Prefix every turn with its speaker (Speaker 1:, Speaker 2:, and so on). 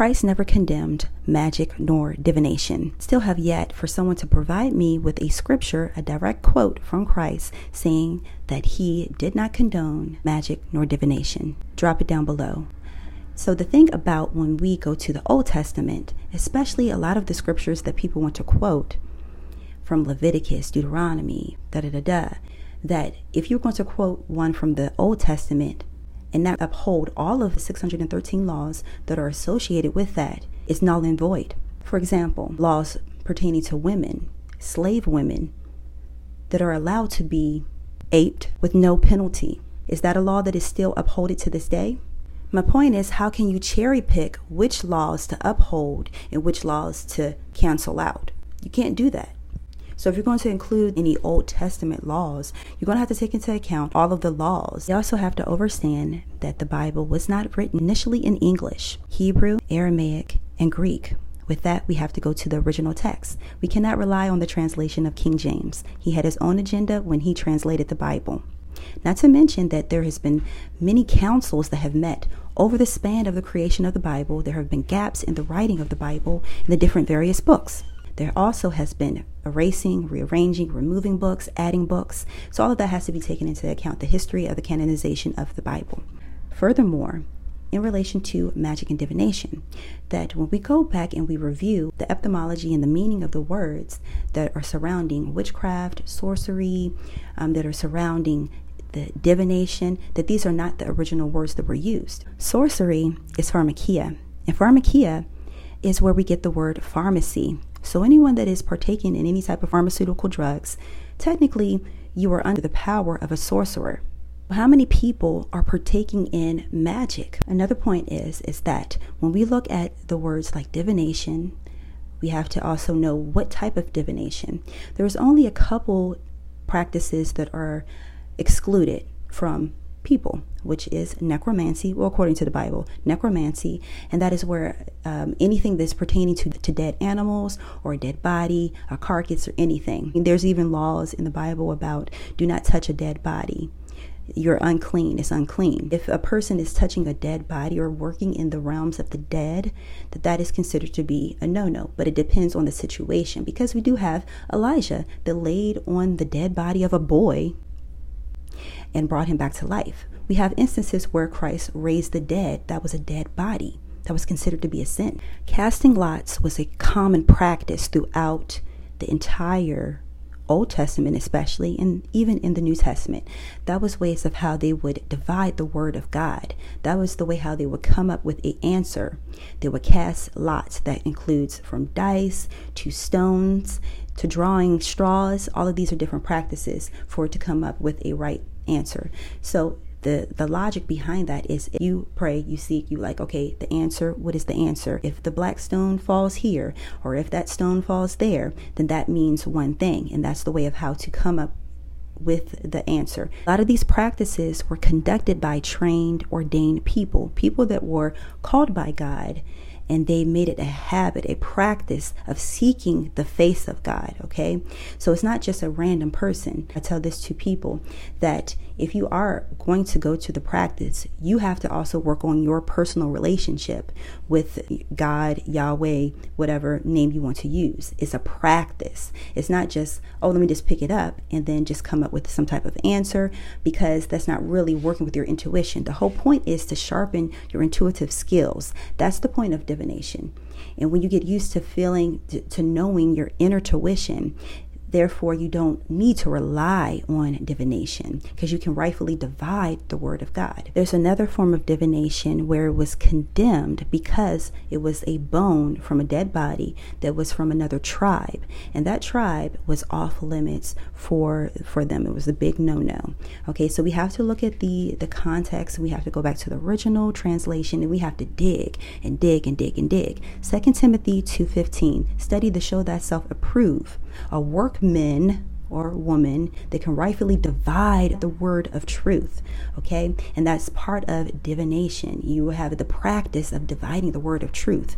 Speaker 1: Christ never condemned magic nor divination. Still have yet for someone to provide me with a scripture, a direct quote from Christ saying that he did not condone magic nor divination. Drop it down below. So, the thing about when we go to the Old Testament, especially a lot of the scriptures that people want to quote from Leviticus, Deuteronomy, da da da da, that if you're going to quote one from the Old Testament and not uphold all of the 613 laws that are associated with that, is null and void. For example, laws pertaining to women, slave women, that are allowed to be aped with no penalty. Is that a law that is still upheld to this day? My point is, how can you cherry pick which laws to uphold and which laws to cancel out? You can't do that. So if you're going to include any Old Testament laws, you're going to have to take into account all of the laws. You also have to understand that the Bible was not written initially in English, Hebrew, Aramaic, and Greek. With that, we have to go to the original text. We cannot rely on the translation of King James. He had his own agenda when he translated the Bible. Not to mention that there has been many councils that have met over the span of the creation of the Bible. There have been gaps in the writing of the Bible in the different various books. There also has been erasing, rearranging, removing books, adding books. So all of that has to be taken into account the history of the canonization of the Bible. Furthermore, in relation to magic and divination, that when we go back and we review the etymology and the meaning of the words that are surrounding witchcraft, sorcery, um, that are surrounding the divination, that these are not the original words that were used. Sorcery is pharmakia, and pharmakia is where we get the word pharmacy so, anyone that is partaking in any type of pharmaceutical drugs, technically you are under the power of a sorcerer. How many people are partaking in magic? Another point is is that when we look at the words like divination, we have to also know what type of divination. There's only a couple practices that are excluded from people, which is necromancy, well, according to the Bible, necromancy, and that is where um, anything that's pertaining to, to dead animals or a dead body, a carcass, or anything. There's even laws in the Bible about do not touch a dead body. You're unclean, it's unclean. If a person is touching a dead body or working in the realms of the dead, that that is considered to be a no-no. But it depends on the situation because we do have Elijah that laid on the dead body of a boy and brought him back to life. We have instances where Christ raised the dead, that was a dead body. That was considered to be a sin. Casting lots was a common practice throughout the entire Old Testament, especially, and even in the New Testament. That was ways of how they would divide the Word of God. That was the way how they would come up with an answer. They would cast lots that includes from dice to stones to drawing straws. All of these are different practices for it to come up with a right answer. So the the logic behind that is if you pray you seek you like okay the answer what is the answer if the black stone falls here or if that stone falls there then that means one thing and that's the way of how to come up with the answer. A lot of these practices were conducted by trained, ordained people, people that were called by God and they made it a habit, a practice of seeking the face of God, okay? So it's not just a random person. I tell this to people that if you are going to go to the practice, you have to also work on your personal relationship with God, Yahweh, whatever name you want to use. It's a practice. It's not just, oh, let me just pick it up and then just come up with some type of answer because that's not really working with your intuition. The whole point is to sharpen your intuitive skills. That's the point of divination. And when you get used to feeling, to, to knowing your inner tuition, Therefore, you don't need to rely on divination because you can rightfully divide the word of God. There's another form of divination where it was condemned because it was a bone from a dead body that was from another tribe, and that tribe was off limits for for them. It was a big no-no. Okay, so we have to look at the the context. We have to go back to the original translation, and we have to dig and dig and dig and dig. Second Timothy two fifteen. Study to show thyself approved a workman or woman that can rightfully divide the word of truth. Okay? And that's part of divination. You have the practice of dividing the word of truth.